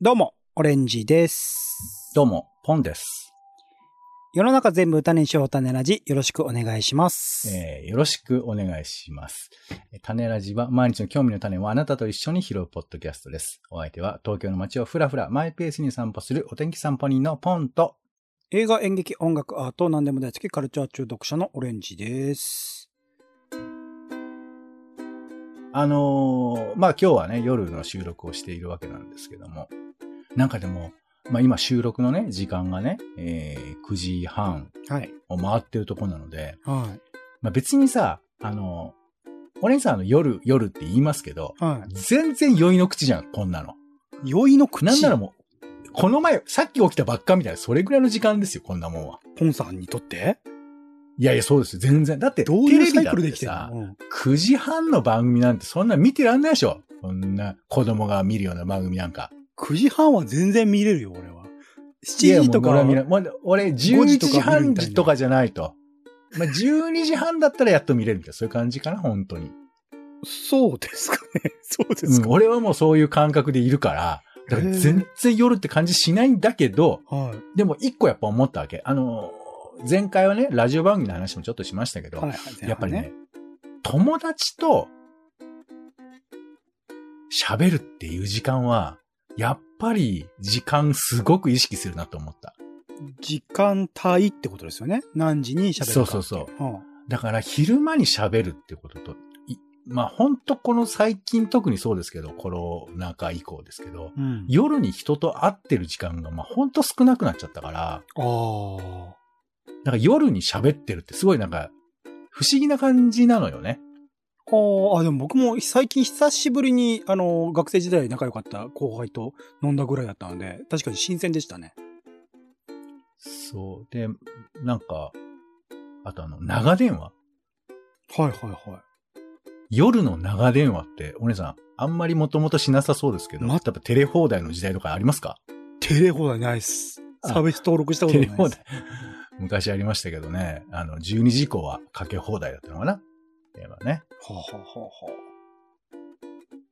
どうも、オレンジです。どうも、ポンです。世の中全部種にしよう種ラジ、よろしくお願いします。えーよろしくお願いします。えー種ラジは毎日の興味の種をあなたと一緒に拾うポッドキャストです。お相手は東京の街をふらふらマイペースに散歩するお天気散歩人のポンと、映画、演劇、音楽、アート、何でも大好きカルチャー中毒者のオレンジです。あのーまあ、今日はね、夜の収録をしているわけなんですけども、なんかでも、まあ、今収録のね、時間がね、えー9時半はい。を回ってるところなので、はまあ、別にさ、あのー、オレンジさんあの夜、夜って言いますけど、い。は全然酔いの口じゃん、こんなの。い。酔いの口？なんならもう、この前、さっき起きたばっかみたいな、それぐらいの時間ですよ、こんなもんは。ポンさんにとって？いやいや、そうですよ、全然。だって、どういうサイテレビだっクルできてさ、の、うん9時半の番組なんてそんな見てらんないでしょ。こんな子供が見るような番組なんか。9時半は全然見れるよ、俺は。いや7時とか俺は見ないもう俺、11時5時とか見る半とかじゃないと。まあ、12時半だったらやっと見れるみたいな、そういう感じかな、本当に。そうですかね。そうですか。うん、俺はもうそういう感覚でいるから、だから全然夜って感じしないんだけど、はい。でも一個やっぱ思ったわけ。あの、前回はね、ラジオ番組の話もちょっとしましたけど、はいはい。やっぱりね、友達と喋るっていう時間は、やっぱり時間すごく意識するなと思った。時間帯ってことですよね？何時に喋るかってい。そうそうそうはだから昼間に喋るってことと、いまあ本当この最近特にそうですけど、コロナ禍以降ですけど、あうん。夜に人と会ってる時間がまあ本当少なくなっちゃったから、ああ。だから夜に喋ってるってすごいなんか不思議な感じなのよね。あーあ、でも僕も最近久しぶりに、あの、学生時代仲良かった後輩と飲んだぐらいだったので、確かに新鮮でしたね。そう。で、なんか、あとあの、長電話はいはいはい。夜の長電話って、お姉さん、あんまりもともとしなさそうですけど、まやっぱテレ放題の時代とかありますか？テレ放題ないっす。あサービス登録したことテレないです。放題。昔ありましたけどね、あの、12時以降はかけ放題だったのかな？電話ね。はあ、はあはあは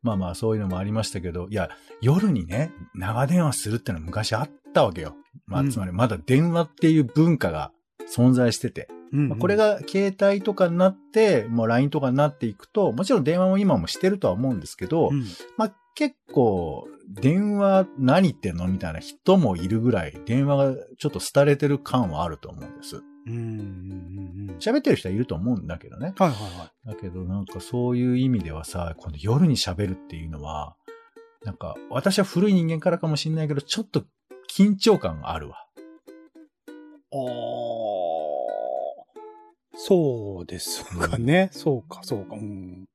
まあまあ、そういうのもありましたけど、いや、夜にね、長電話するってのは昔あったわけよ。まあ、うんつまりまだ電話っていう文化が存在してて。あうんうんまあこれ、が携帯とかになって、もう LINE とかになっていくと、もちろん電話も今もしてるとは思うんですけど、うんまあ結構、電話何言ってんのみたいな人もいるぐらい、電話がちょっと廃れてる感はあると思うんです。うんうんうんうん。喋ってる人はいると思うんだけどね。はいはいはい。だけどなんかそういう意味ではさ、この夜に喋るっていうのは、なんか私は古い人間からかもしれないけど、ちょっと緊張感があるわ。ああ。そうですかね。そうか、そうか。うん。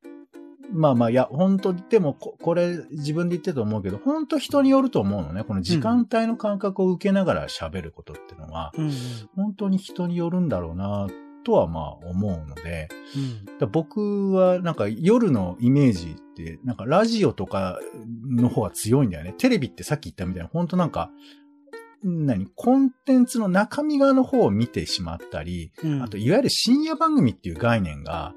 まあまあ、いや、本当でもこ、これ自分で言ってると思うけど、本当人によると思うのね。この時間帯の感覚を受けながら喋ることっていうのは、うんうん。本当に人によるんだろうな、とはまあ思うので、うん。僕はなんか夜のイメージって、なんかラジオとかの方が強いんだよね。テレビってさっき言ったみたいに、本当なんか、何？コンテンツの中身側の方を見てしまったり、うんあと、いわゆる深夜番組っていう概念が、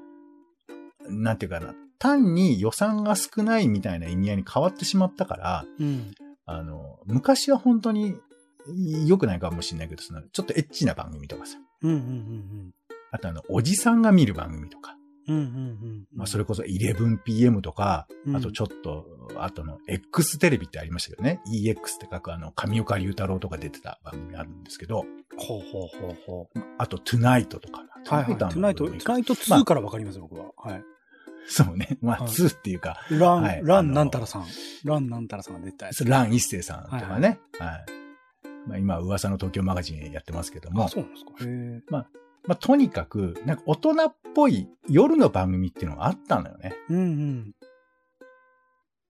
なんていうかな、単に予算が少ないみたいな意味合いに変わってしまったから、うん。あの、昔は本当に良くないかもしれないけど、そのちょっとエッチな番組とかさ、うん。うん。うん。あとあの、おじさん。が見る番組とか、うん。うん。うん。まあそれこそ 11pm とか、あとちょっと、あとの X テレビってありましたけどね、EX って書くあの、上岡龍太郎とか出てた番組あるん。ですけど、ほうほうほうほう。あと Tonight とか。はいはい。トゥナイト、トゥナイト2からわかります、僕は。はい。そうね。まあ、はい2っていうか、ラン、はいランなんたらさん。ランなんたらさんが出たやつ。ラン一世さんとかね。はい。まあ、今、噂の東京マガジンやってますけどもあ、、そうなんですか。へえ。まあ、とにかく、なんか大人っぽい夜の番組っていうのがあったのよね。うんうん。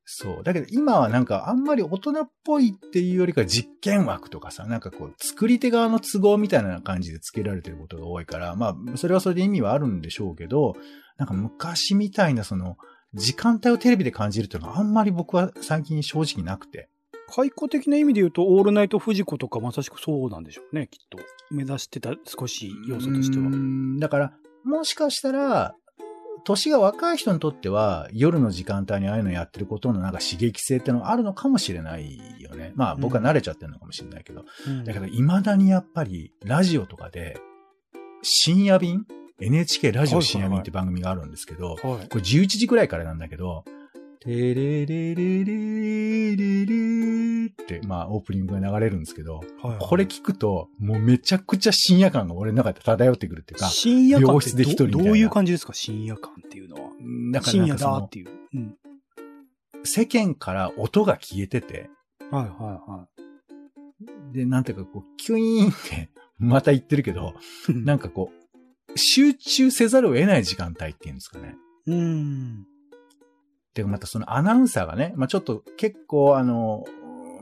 そう。だけど今はなんかあんまり大人っぽいっていうよりか実験枠とかさ、なんかこう作り手側の都合みたいな感じで付けられてることが多いから、まあそれはそれで意味はあるんでしょうけど、なんか昔みたいなその時間帯をテレビで感じるっていうのはあんまり僕は最近正直なくて。解雇的な意味で言うと、オールナイトフジコとかまさしくそうなんでしょうね、きっと。目指してた少し要素としては。だから、もしかしたら、年が若い人にとっては、夜の時間帯にああいうのやってることのなんか刺激性ってのがあるのかもしれないよね。まあ僕は慣れちゃってるのかもしれないけど。うんだけど未だにやっぱりラジオとかで、深夜便 ?NHK ラジオ深夜便って番組があるんですけど、はい。これ11時くらいからなんだけど、テレレレレレレって、まあオープニングが流れるんですけど、はいこれ聞くと、もうめちゃくちゃ深夜感が俺の中で漂ってくるっていうか、深夜感ってどどういう感じですか？深夜感っていうのは。だから深夜だっていう。うん。世間から音が消えてて、はいはいはで、なんていうかこう、キュイーンって、また言ってるけど、い。なんかこう、集中せざるを得ない時間帯っていうんですかね。うん。で、またそのアナウンサーがね、まあちょっと結構あの、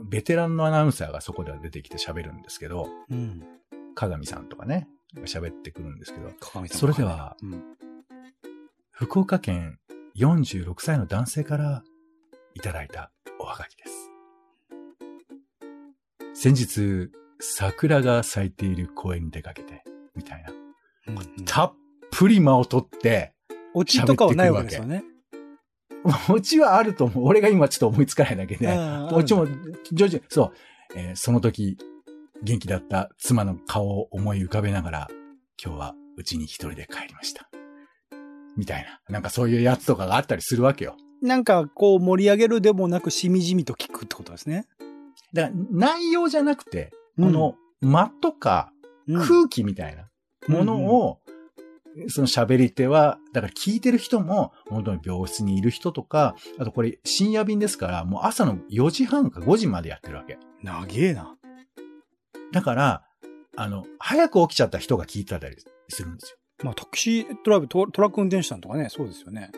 ベテランのアナウンサーがそこでは出てきて喋るんですけど、うん。鏡さんとかね、喋ってくるんですけど、鏡さんそれではうん。福岡県46歳の男性からいただいたおはがきです。先日、桜が咲いている公園に出かけて、みたいな。うんうんたっぷり間を取って、オチとかはないわけですよね。オチはあると思う。俺が今ちょっと思いつかないだけで。あーオチも、徐々に、そう、えーその時、元気だった妻の顔を思い浮かべながら、今日はうちに一人で帰りました。みたいな。なんかそういうやつとかがあったりするわけよ。なんかこう盛り上げるでもなくしみじみと聞くってことですね。だから内容じゃなくて、うんこの間とかうん空気みたいなものを、その喋り手は、だから聞いてる人も、本当に病室にいる人とか、あとこれ深夜便ですから、もう朝の4時半か5時までやってるわけ。長えな。だから、あの、早く起きちゃった人が聞いてたりするんですよ。まあタクシードライブ、トトラック運転手さんとかね、そうですよね。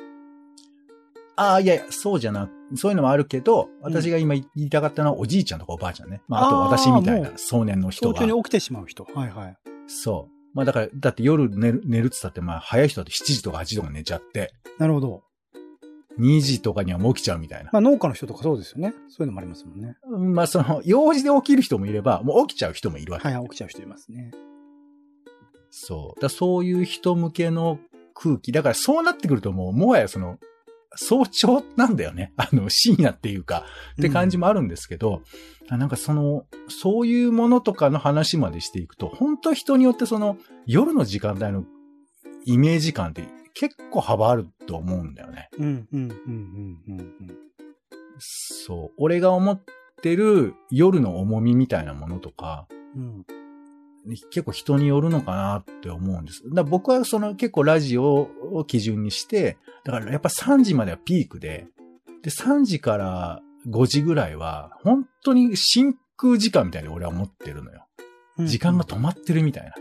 ああ、いやいや、そうじゃな、そういうのもあるけど、私が今言いたかったのはおじいちゃんとかおばあちゃんね。まあ、あと私みたいな壮年の人が。早朝に起きてしまう人。はいはい。そう。まあだから、だって夜寝る、寝るって言ったって、まあ早い人だって7時とか8時とか寝ちゃって、なるほど。2時とかにはもう起きちゃうみたいな。まあ農家の人とかそうですよね。そういうのもありますもんね。まあその、用事で起きる人もいれば、もう起きちゃう人もいるわけ。はいはい、起きちゃう人いますね。そう。だそういう人向けの空気。だからそうなってくるともう、もはやその、早朝なんだよね。あの、深夜っていうか、って感じもあるんですけど、あなんかその、そういうものとかの話までしていくと、本当人によってその、夜の時間帯のイメージ感って結構幅あると思うんだよね。うん、うん、うん、うん、うん。そう。俺が思ってる夜の重みみたいなものとか、うん。結構人によるのかなって思うんです。だ僕はその結構ラジオを基準にして、だからやっぱ3時まではピークで、で3時から5時ぐらいは本当に真空時間みたいに俺は思ってるのよ。うん時間が止まってるみたいな。っ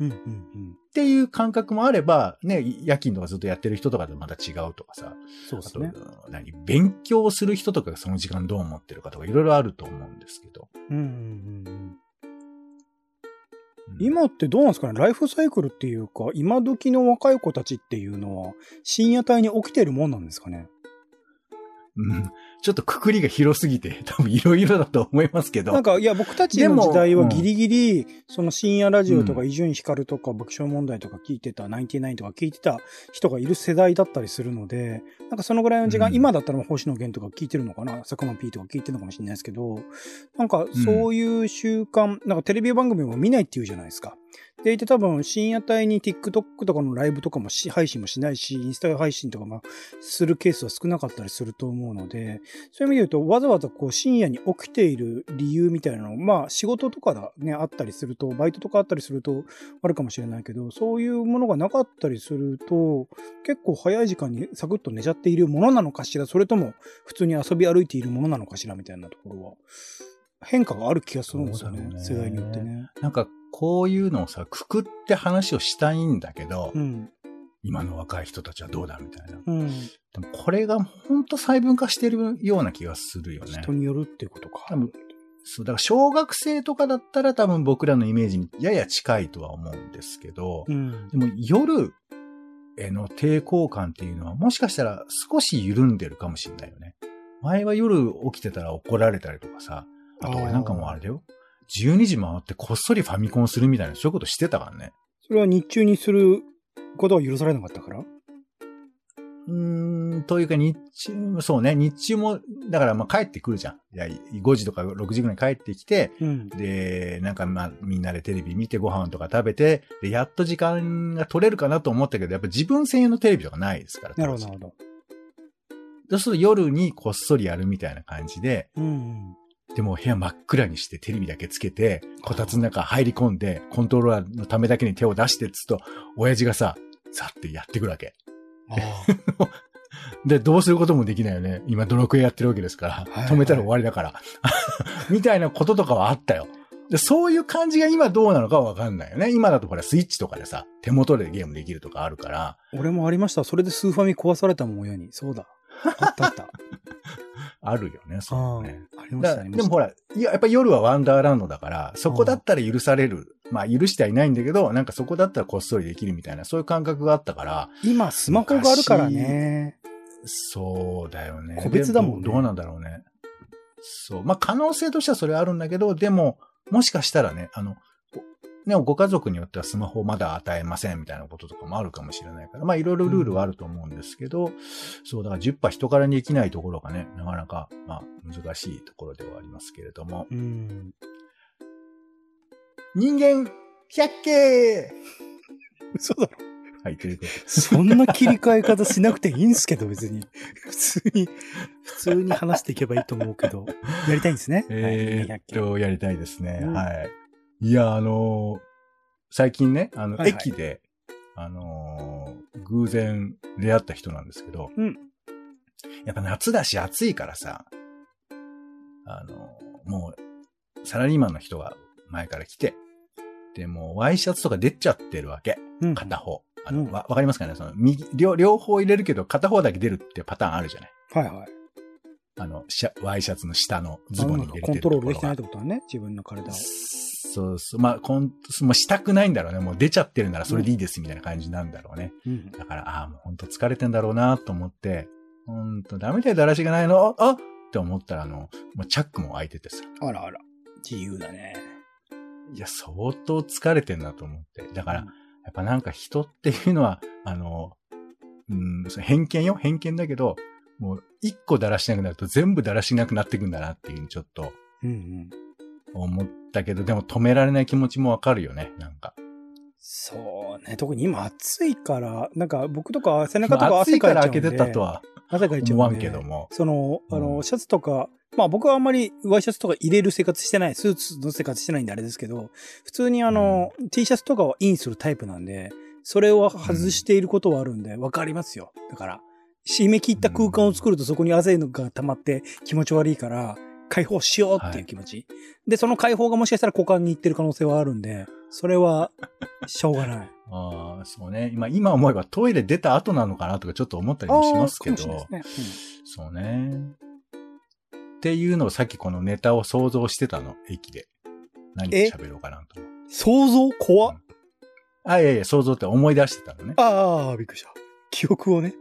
うん、うん、ていう感覚もあれば、ね、夜勤とかずっとやってる人とかとまた違うとかさ、あと、そうですね。何、勉強する人とかがその時間どう思ってるかとかいろいろあると思うんですけど。うん、うん、うんうん。うん今ってどうなんですかね？ライフサイクルっていうか、今時の若い子たちっていうのは、深夜帯に起きてるもんなんですかね？うん。ちょっとくくりが広すぎて、多分いろいろだと思いますけど。なんか、いや、僕たちの時代はギリギリ、その深夜ラジオとか、伊集院光とか、爆笑問題とか聞いてた、ナインティナインとか聞いてた人がいる世代だったりするので、なんかそのぐらいの時間、うん。今だったら星野源とか聞いてるのかな？佐久間 P とか聞いてるのかもしれないですけど、なんかそういう習慣、なんかテレビ番組も見ないっていうじゃないですか。でいて多分深夜帯に TikTok とかのライブとかもし配信もしないし、インスタ配信とかもするケースは少なかったりすると思うので、そういう意味で言うと、わざわざこう深夜に起きている理由みたいなのまあ仕事とかだね、あったりすると、バイトとかあったりするとあるかもしれないけど、そういうものがなかったりすると、結構早い時間にサクッと寝ちゃっているものなのかしら、それとも普通に遊び歩いているものなのかしらみたいなところは、変化がある気がするんですよね、ね世代によってね。なんか、こういうのをさ、くくって話をしたいんだけど、うん。今の若い人たちはどうだみたいな。うん。でもこれが本当細分化してるような気がするよね。人によるっていうことか。多分そう、だから小学生とかだったら多分僕らのイメージにやや近いとは思うんですけど、うん。でも夜への抵抗感っていうのはもしかしたら少し緩んでるかもしれないよね。前は夜起きてたら怒られたりとかさ、あと俺なんかもうあれだよ。12時回ってこっそりファミコンするみたいなそういうことしてたからね。それは日中にすることは許されなかったから？うーん、というか日中、そうね、日中も、だからまあ帰ってくるじゃん。いや、5時とか6時ぐらいに帰ってきて、うん。で、なんかまあみんなでテレビ見てご飯とか食べて、で、やっと時間が取れるかなと思ったけど、やっぱ自分専用のテレビとかないですから。なるほど、なるほど。そうすると夜にこっそりやるみたいな感じで、うん。でも部屋真っ暗にしてテレビだけつけて、こたつの中入り込んで、コントローラーのためだけに手を出してっつうと、親父がさ、さってやってくるわけ。あ で、どうすることもできないよね。今ドラクエやってるわけですから。はい止めたら終わりだから。みたいなこととかはあったよ。でそういう感じが今どうなのかはわかんないよね。今だとほらスイッチとかでさ、手元でゲームできるとかあるから。あ。俺もありました。それでスーファミ壊されたもん、親に。そうだ。あったあった。あるよね、そうね。ありました。でもほら、いや、やっぱ夜はワンダーランドだから、そこだったら許される。まあ、許してはいないんだけど、なんかそこだったらこっそりできるみたいな、そういう感覚があったから、今、スマホがあるからね。そうだよね。個別だもんねでどうなんだろうね。そう。まあ、可能性としてはそれはあるんだけど、でも、もしかしたらね、あの、ごね、ご家族によってはスマホをまだ与えませんみたいなこととかもあるかもしれないから、まあ、いろいろルールはあると思うんですけど、そう、だから10波人からにできないところがね、なかなか、まあ、難しいところではありますけれども、うん。人間百景嘘だろ。はい、ということで。そんな切り替え方しなくていいんすけど、別に。普通に、普通に話していけばいいと思うけど、やりたいんですね。えーはいっと、やりたいですね。うんはい。いや、あのー最近ね、あの、はいはい駅で、あのー偶然出会った人なんですけど、うんやっぱ夏だし暑いからさ、あのーもう、サラリーマンの人が前から来て、で、もうワイシャツとか出ちゃってるわけ。うん片方。あの、うんわ、わかりますかね？その、右、両、両方入れるけど片方だけ出るってパターンあるじゃない？はいはい。あの、シャワイシャツの下のズボンに入れてるコントロールできてないっとてことはね、自分の体を。そうそう。まあ、こん、もうしたくないんだろうね。もう出ちゃってるならそれでいいですみたいな感じなんだろうね。うん。だから、ああ、もうほんと疲れてんだろうなと思って、ほんとダメだよ、だらしがないの。あって思ったら、あの、もうチャックも開いててさ。あらあら。自由だね。いや、相当疲れてんなと思って。だから、うんやっぱなんか人っていうのは、あの、うん、偏見よ偏見だけど、もう一個だらしなくなると全部だらしなくなっていくんだなっていうちょっとうんうん。思ったけど、でも止められない気持ちもわかるよね、なんか。そうね。特に今暑いから、なんか僕とか背中とか汗かいちゃうんで。から開けてたとは汗かいちゃうんで。思わんけども。その、あの、うんシャツとか、まあ僕はあんまりワイシャツとか入れる生活してない、スーツの生活してないんであれですけど、普通にあの、T シャツとかはインするタイプなんで、それを外していることはあるんで、わかりますよ。だから、締め切った空間を作るとそこに汗が溜まって気持ち悪いから、解放しようっていう気持ち。で、その解放がもしかしたら股間に行ってる可能性はあるんで、それは、しょうがない。ああ、そうね。今、今思えばトイレ出た後なのかなとかちょっと思ったりもしますけど。あーかもしれないですねそうね。っていうのをさっきこのネタを想像してたの、駅で。何え？喋ろうかなと想像怖っ。あ、いやいや、想像って思い出してたのね。ああ、びっくりした。記憶をね。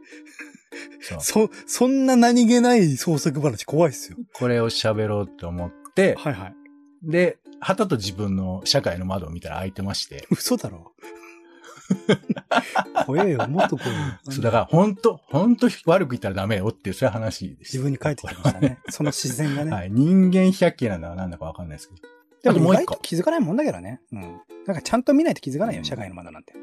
そう。そ、そんな何気ない創作話怖いっすよ。これを喋ろうと思って、はいはい。で、はたと自分の社会の窓を見たら開いてまして、嘘だろ。怖えよ、もっとこう。そうだから、本当本当悪く言ったらダメよっていう、そういう話です。自分に返ってきましたね。その自然がね。はい。人間百景なんだかなんだかわかんないですけど。でももう一個外と気づかないもんだけどね。うん。なんかちゃんと見ないと気づかないよ、うん社会の窓なんて。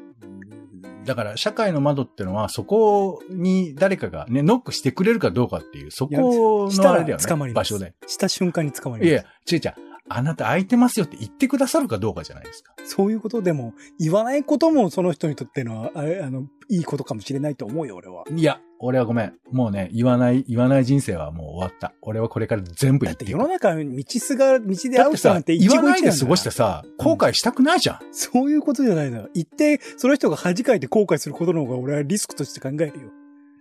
だから、社会の窓ってのは、そこに誰かがね、ノックしてくれるかどうかっていう、そこのあれだよね。捕まり。場所で。した瞬間に捕まります。いや、違う違う。あなた空いてますよって言ってくださるかどうかじゃないですか。そういうことでも、言わないこともその人にとってのは、あれ、あの、いいことかもしれないと思うよ、俺は。いや、俺はごめん。もうね、言わない、言わない人生はもう終わった。俺はこれから全部言っていくだって世の中、道すが、道で会う人なん、て一言わないで過ごしてさ、後悔したくないじゃん。そういうことじゃないのよ。言って、その人が恥かいて後悔することの方が俺はリスクとして考えるよ。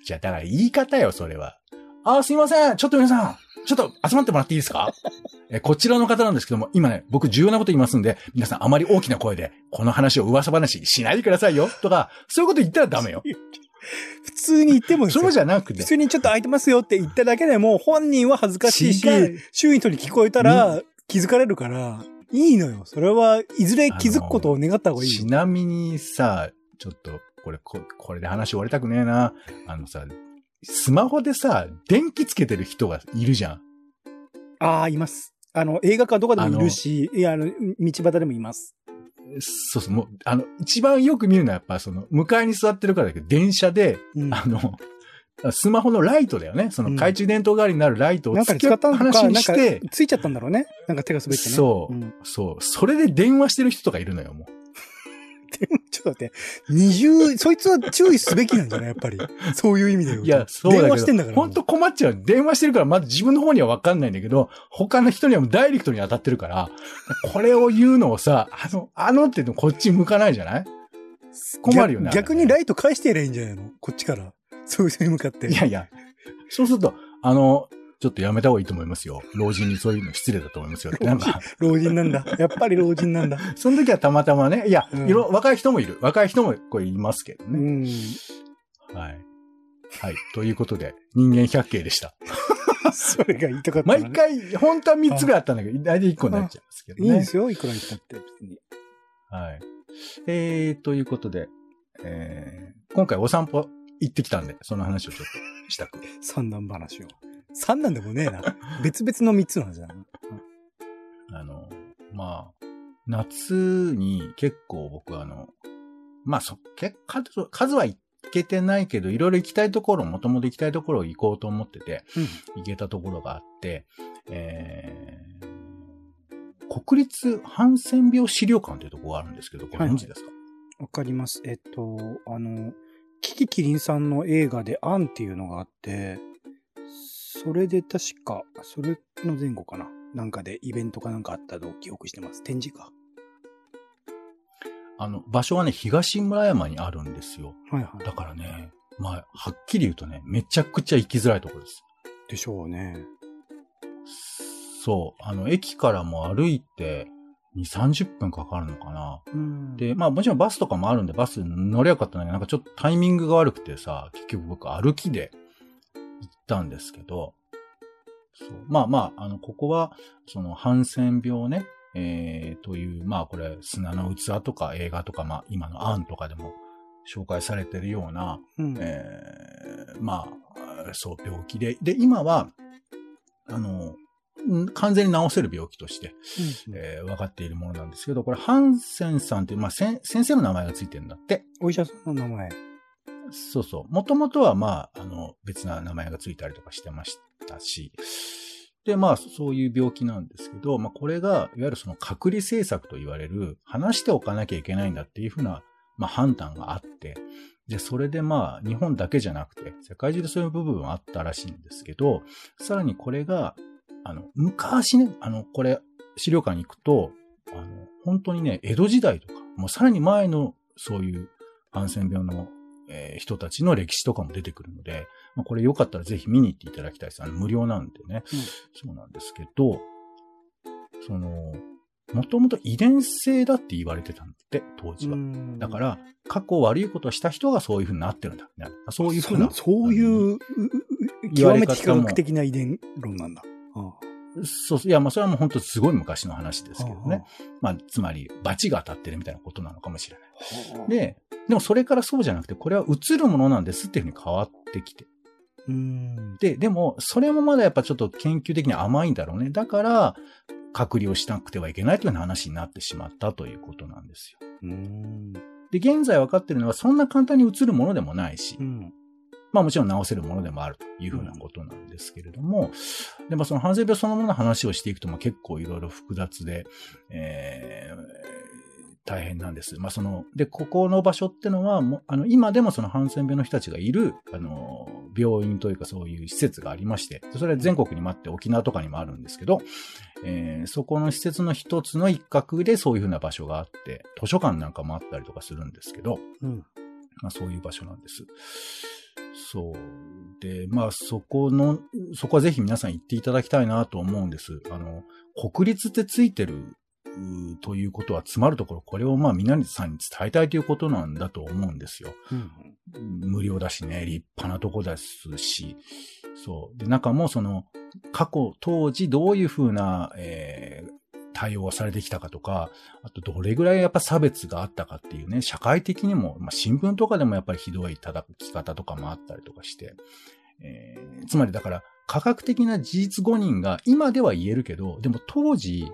じゃあ、だから言い方よ、それは。あ、すいません。ちょっと皆さん、ちょっと集まってもらっていいですか？え、こちらの方なんですけども、今ね、僕重要なこと言いますんで、皆さんあまり大きな声で、この話を噂話しないでくださいよ、とか、そういうこと言ったらダメよ。普通に言ってもそうじゃなくて普。通にちょっと空いてますよって言っただけでも、本人は恥ずかしいし周囲の人に聞こえたら気づかれるから、いいのよ。それはいずれ気づくことを願った方がいいよ。ちなみにさ、ちょっと、これ、ここれで話終わりたくねえな。あのさ、スマホでさ、電気つけてる人がいるじゃん。ああ、います。あの、映画館とかでもいるし、いや、あの、道端でもいます。そうそう、もう、あの、一番よく見るのはやっぱその、向かいに座ってるからだけど、電車で、うん。あの、スマホのライトだよね。その懐中電灯代わりになるライトなんかをつけに使ったのか、話なんかにして、、ついちゃったんだろうね。なんか手が滑ってね。そう、んそう。それで電話してる人とかいるのよ、もう。で もちょっと待って、二重、そいつは注意すべきなんじゃない？やっぱり。そういう意味で言うと。いや、そうだ電話してんだから。本当困っちゃう。電話してるから、まず自分の方には分かんないんだけど、他の人にはもうダイレクトに当たってるから、これを言うのをさ、あの、あのってのこっち向かないじゃない？困るよね逆逆にライト返してやりゃいいんじゃないの？こっちから。そういう人に向かって。いやいや、そうすると、あの、ちょっとやめた方がいいと思いますよ。老人にそういうの失礼だと思いますよ。なんか、老人なんだ。やっぱり老人なんだ。その時はたまたまね、いや、うんいろ、若い人もいる。若い人もこれいますけどうね。ん。はい。はい。ということで、人間百景でした。それが言いたかったのね、毎回、本当は3つぐらいあったんだけど、大体1個になっちゃいますけどね。いいんですよ。いくら言ったって別に。はい。えー、ということで、えー、今回お散歩行ってきたんで、その話をちょっとしたく。三段話を。三段でもねえな。別々の三つの話だな。あの、まあ、夏に結構僕あの、まあそ、結数、数は行けてないけど、いろいろ行きたいところ、もともと行きたいところを行こうと思ってて、行けたところがあって、えー、国立ハンセン病資料館というところがあるんですけど、ご存知ですか、わかります。えっと、あの、キキキリンさんの映画でアンっていうのがあって、それで確か、それの前後かな。なんかでイベントかなんかあったと記憶してます。展示か。あの、場所はね、東村山にあるんですよ。はいはい。だからね、まあ、はっきり言うとね、めちゃくちゃ行きづらいところです。でしょうね。そう。あの、駅からも歩いて2、30分かかるのかな。うん。で、まあもちろんバスとかもあるんで、バス乗りゃよかったんだけど、なんかちょっとタイミングが悪くてさ、結局僕歩きでたんですけど、そう。まあまあ、あの、ここは、その、ハンセン病ね、えー、という、まあこれ、砂の器とか映画とか、まあ今のアンとかでも紹介されてるような、うん、えーまあ、そう、病気で。で、今は、あの、ん完全に治せる病気として、うんえー分かっているものなんですけど、これ、ハンセンさんっていう、まあ、先生の名前がついてるんだって。お医者さんの名前。そうそう。もともとは、まあ、あの、別な名前がついたりとかしてましたし、で、まあ、そういう病気なんですけど、まあ、これが、いわゆるその隔離政策と言われる、話しておかなきゃいけないんだっていうふうな、まあ、判断があって、で、それでまあ、日本だけじゃなくて、世界中でそういう部分はあったらしいんですけど、さらにこれが、あの、昔ね、あの、これ、資料館に行くと、あの、本当にね、江戸時代とか、もうさらに前の、そういう、ハンセン病の、えー人たちの歴史とかも出てくるので、まあ、これよかったらぜひ見に行っていただきたいです。あの、無料なんでね。そうなんですけど、その、もともと遺伝性だって言われてたんだって、当時は。んだから、過去悪いことをした人がそういう風になってるんだ。みたいなそういう風な。そそういう、うう極めて非科学的な遺伝論なんだ。あそう、いや、まあ、それはもう本当すごい昔の話ですけどあね。まあ、つまり、罰が当たってるみたいなことなのかもしれない。はあで、でもそれからそうじゃなくて、これは映るものなんですっていうふうに変わってきて。うん。で、でも、それもまだやっぱちょっと研究的に甘いんだろうね。だから、隔離をしなくてはいけないというような話になってしまったということなんですよ。うん。で、現在分かっているのは、そんな簡単に映るものでもないしう、ん。まあもちろん治せるものでもあるというふうなことなんですけれども、でもそのハンセン病そのものの話をしていくと、まあ結構いろいろ複雑で、えー大変なんです。まあその、で、ここの場所ってのは、もうあの、今でもそのハンセン病の人たちがいる、あの、病院というかそういう施設がありまして、それは全国にもあって沖縄とかにもあるんですけど、えーそこの施設の一つの一角でそういうふうな場所があって、図書館なんかもあったりとかするんですけど、うん。まあそういう場所なんです。そう。で、まあそこの、そこはぜひ皆さん行っていただきたいなと思うんです。あの、国立ってついてるということは、つまるところ、これをまあ皆さんに伝えたいということなんだと思うんですよ。うん。無料だしね、立派なとこですし、そう。で、中もその、過去、当時どういうふうな、えー対応がされてきたかとか、あとどれぐらいやっぱ差別があったかっていうね、社会的にも、まあ新聞とかでもやっぱりひどい叩き方とかもあったりとかして、えーつまりだから、科学的な事実誤認が今では言えるけど、でも当時、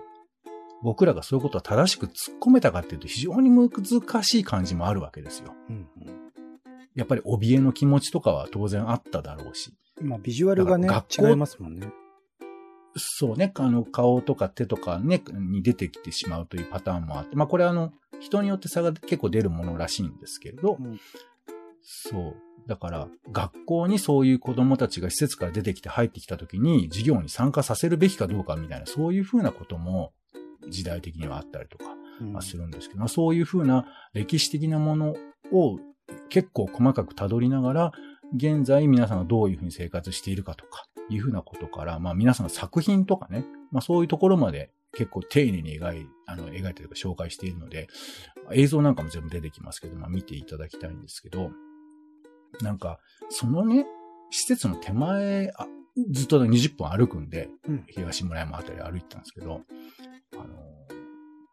僕らがそういうことは正しく突っ込めたかっていうと非常に難しい感じもあるわけですよ。うんやっぱり怯えの気持ちとかは当然あっただろうし。うん。まあ、ビジュアルがね違いますもんね。そうね、あの、顔とか手とかね、に出てきてしまうというパターンもあって、まあこれはあの、人によって差が結構出るものらしいんですけれど、うんそう。だから、学校にそういう子供たちが施設から出てきて入ってきた時に、授業に参加させるべきかどうかみたいな、そういうふうなことも時代的にはあったりとか、するんですけど、まあ、そういうふうな歴史的なものを結構細かく辿りながら、現在皆さんがどういうふうに生活しているかとか、いうふうなことから、まあ皆さんの作品とかね、まあそういうところまで結構丁寧に描い、あの、描いたりとか紹介しているので、映像なんかも全部出てきますけど、まあ見ていただきたいんですけど、なんか、そのね、施設の手前、あずっと20分歩くんで、うん。東村山あたり歩いてたんですけど、あの、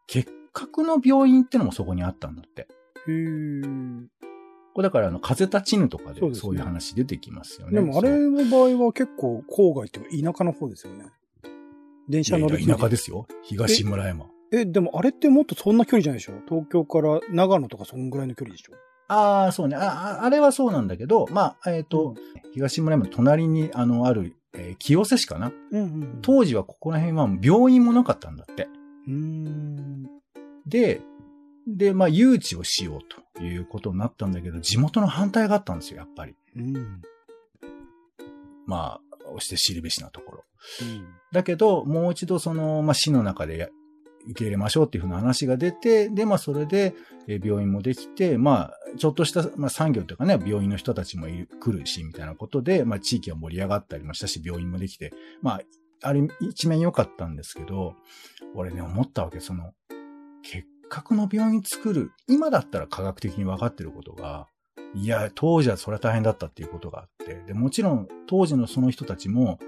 結核の病院ってのもそこにあったんだって。へーこれだから、あの、風立ちぬとかでそういう話出てきますよね。でもあれの場合は結構郊外っていうか田舎の方ですよね。電車乗るいや田舎ですよ。東村山。え、でもあれってもっとそんな距離じゃないでしょ？東京から長野とかそんぐらいの距離でしょ？ああ、そうねあ。ああれはそうなんだけど、まあ、えっ、と、東村山の隣に、あの、ある、えー清瀬市かな？うんうん当時はここら辺は病院もなかったんだって。で、で、まあ、誘致をしようということになったんだけど、地元の反対があったんですよ、やっぱり。うん。まあ、押して知るべしなところ。うんだけど、もう一度その、まあ、市の中でや受け入れましょうっていうふうな話が出て、で、まあ、それで、病院もできて、まあ、ちょっとした、まあ、産業というかね、病院の人たちも来るし、みたいなことで、まあ、地域が盛り上がったりもしたし、病院もできて、まあ、あれ、一面良かったんですけど、俺ね、思ったわけ、その、結核の病院作る、今だったら科学的に分かってることが、いや、当時はそれは大変だったっていうことがあって、で、もちろん、当時のその人たちも、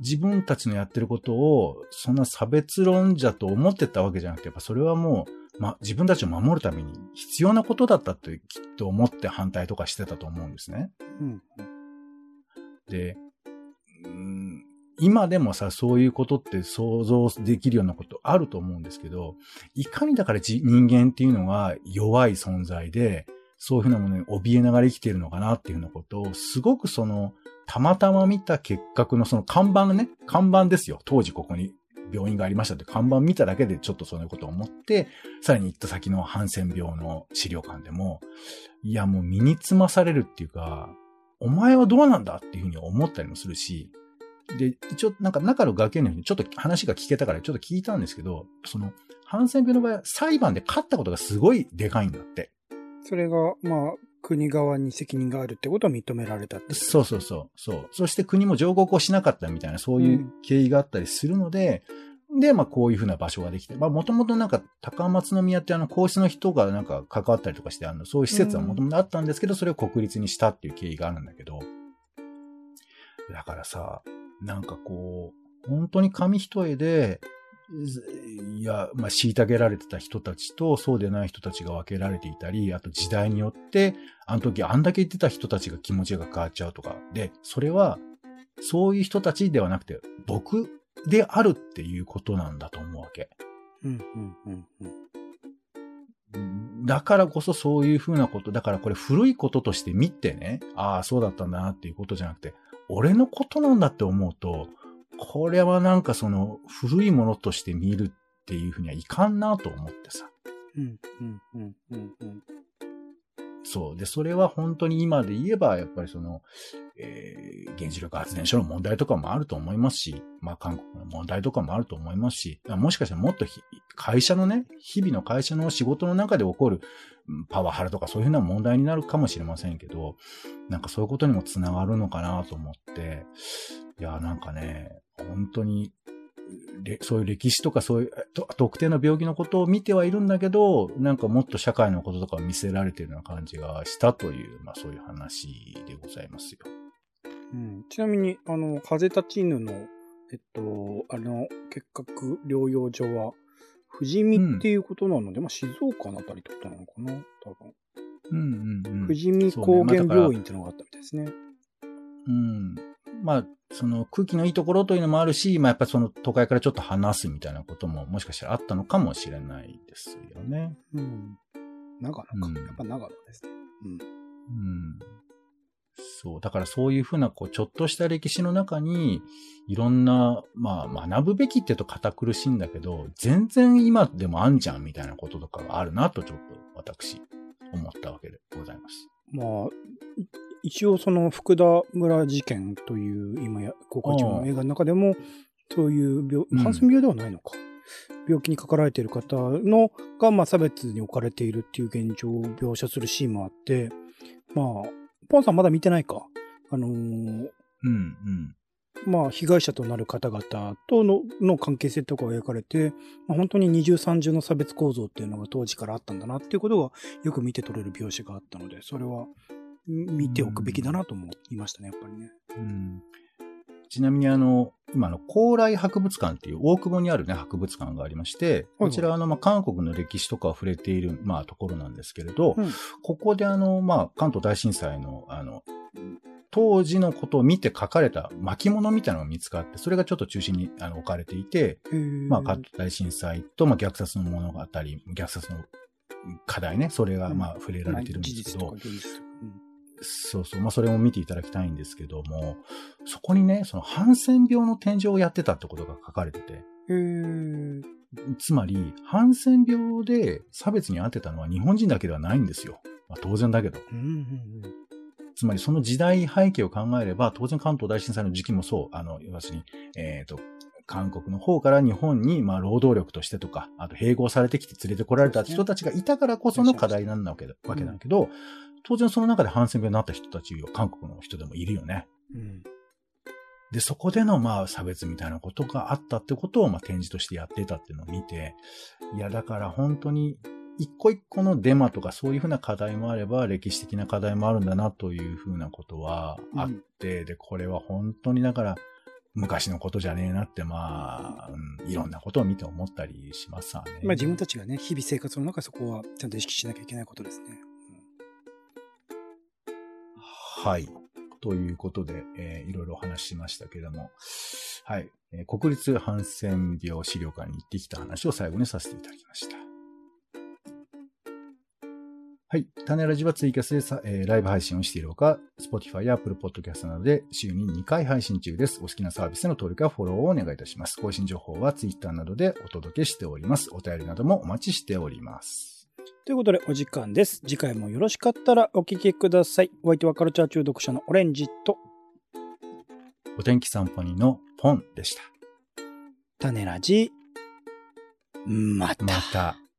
自分たちのやってることを、そんな差別論者と思ってたわけじゃなくて、やっぱそれはもう、ま、自分たちを守るために必要なことだったってきっと思って反対とかしてたと思うんですね。うん。で、うーん今でもさ、そういうことって想像できるようなことあると思うんですけど、いかにだからじ人間っていうのが弱い存在で、そういうふうなものに怯えながら生きているのかなっていうようなことを、すごくその、たまたま見た結核のその看板ね、看板ですよ。当時ここに病院がありましたって看板見ただけでちょっとそういうことを思って、さらに行った先のハンセン病の資料館でも、いやもう身につまされるっていうか、お前はどうなんだっていうふうに思ったりもするし、で、一応なんか中の学園の人にちょっと話が聞けたからちょっと聞いたんですけど、その、ハンセン病の場合は裁判で勝ったことがすごいでかいんだって。それが、まあ、国側に責任があるってことは認められたってそうそうそう。そう。そして国も上告をしなかったみたいな、そういう経緯があったりするので、で、まあこういうふうな場所ができて、まあもともとなんか高松宮ってあの皇室の人がなんか関わったりとかして、あの、そういう施設はもともとあったんですけど、それを国立にしたっていう経緯があるんだけど、だからさ、なんかこう、本当に紙一重で、ずいや、まあ、虐げられてた人たちと、そうでない人たちが分けられていたり、あと時代によって、あの時あんだけ言ってた人たちが気持ちが変わっちゃうとか。で、それは、そういう人たちではなくて、僕であるっていうことなんだと思うわけ。うん、うん、うん、うん。だからこそそういうふうなこと、だからこれ古いこととして見てね、ああ、そうだったんだなっていうことじゃなくて、俺のことなんだって思うと、これはなんかその古いものとして見るっていうふうにはいかんなと思ってさ。うん、うん、うん、うん、うん。そう。で、それは本当に今で言えば、やっぱりその、えー原子力発電所の問題とかもあると思いますし、まあ韓国の問題とかもあると思いますし、もしかしたらもっとひ会社のね、日々の会社の仕事の中で起こるうんパワハラとかそういうふうな問題になるかもしれませんけど、なんかそういうことにもつながるのかなと思って、いや、なんかね、本当に、れそういう歴史とかそういうと特定の病気のことを見てはいるんだけど、なんかもっと社会のこととかを見せられているような感じがしたという、まあそういう話でございますよ。うん、ちなみに、あの、風立ちぬの、えっと、あの、結核療養所は、富士見っていうことなので、まあ、静岡のあたりってことなのかな多分。うんうんうん。富士見高原病院っていうのがあったみたいですね。うん。まあ、その空気のいいところというのもあるし、まあやっぱりその都会からちょっと離すみたいなことももしかしたらあったのかもしれないですよね。うん。長野か。うんやっぱ長野ですね。うん。うん。そう。だからそういうふうな、こう、ちょっとした歴史の中に、いろんな、まあ、学ぶべきって言うと堅苦しいんだけど、全然今でもあんじゃんみたいなこととかがあるなと、ちょっと私、思ったわけでございます。まあ、い一応その福田村事件という今や公開中の映画の中でも、そういう病、うんハンセン病ではないのか。病気にかかられている方のが、まあ、差別に置かれているっていう現状を描写するシーンもあって、まあ、ポンさんまだ見てないか。あのーうん、うん。まあ、被害者となる方々とのの関係性とかが描かれて、まあ、本当に二重三重の差別構造っていうのが当時からあったんだなっていうことがよく見て取れる描写があったので、それはん見ておくべきだなと思いましたね、やっぱりね。うんちなみにあの、今の高麗博物館っていう大久保にあるね、博物館がありまして、こちらはあの、まあ、韓国の歴史とかを触れている、まあ、ところなんですけれど、うんここであの、まあ、関東大震災の、あの、当時のことを見て書かれた巻物みたいなのが見つかって、それがちょっと中心にあの置かれていて、まあ、関東大震災と、まあ、虐殺の物語、虐殺の課題ね、それが、まあ、触れられてるんですけど、まあ事実とか現実とか。そうそう。まあ、それも見ていただきたいんですけども、そこにね、その、ハンセン病の展示をやってたってことが書かれてて。つまり、ハンセン病で差別に遭ってたのは日本人だけではないんですよ。まあ、当然だけど。うんうんつまり、その時代背景を考えれば、当然関東大震災の時期もそう、あの、要するに、えっ、と、韓国の方から日本に、まあ、労働力としてとか、あと、併合されてきて連れてこられた人たちがいたからこその課題なんだわけだわけだけど、当然その中でハンセン病になった人たちは韓国の人でもいるよね。うんで、そこでの、まあ、差別みたいなことがあったってことを、まあ、展示としてやってたっていうのを見て、いや、だから本当に、一個一個のデマとかそういうふうな課題もあれば、歴史的な課題もあるんだなというふうなことはあって、で、これは本当にだから、昔のことじゃねえなって、まあ、うんいろんなことを見て思ったりしますわね。まあ自分たちがね、日々生活の中でそこはちゃんと意識しなきゃいけないことですね。はい。ということで、えーいろいろお話ししましたけども、はい。え国立ハンセン病資料館に行ってきた話を最後にさせていただきました。はい。種ラジはツイキャスでさ、えーライブ配信をしているほか、Spotify や Apple Podcast などで週に2回配信中です。お好きなサービスの登録やフォローをお願いいたします。更新情報は Twitter などでお届けしております。お便りなどもお待ちしております。ということでお時間です。次回もよろしかったらお聞きください。お相手はカルチャー中毒者のオレンジとお天気散歩人のポンでした。種ラジ、また。また。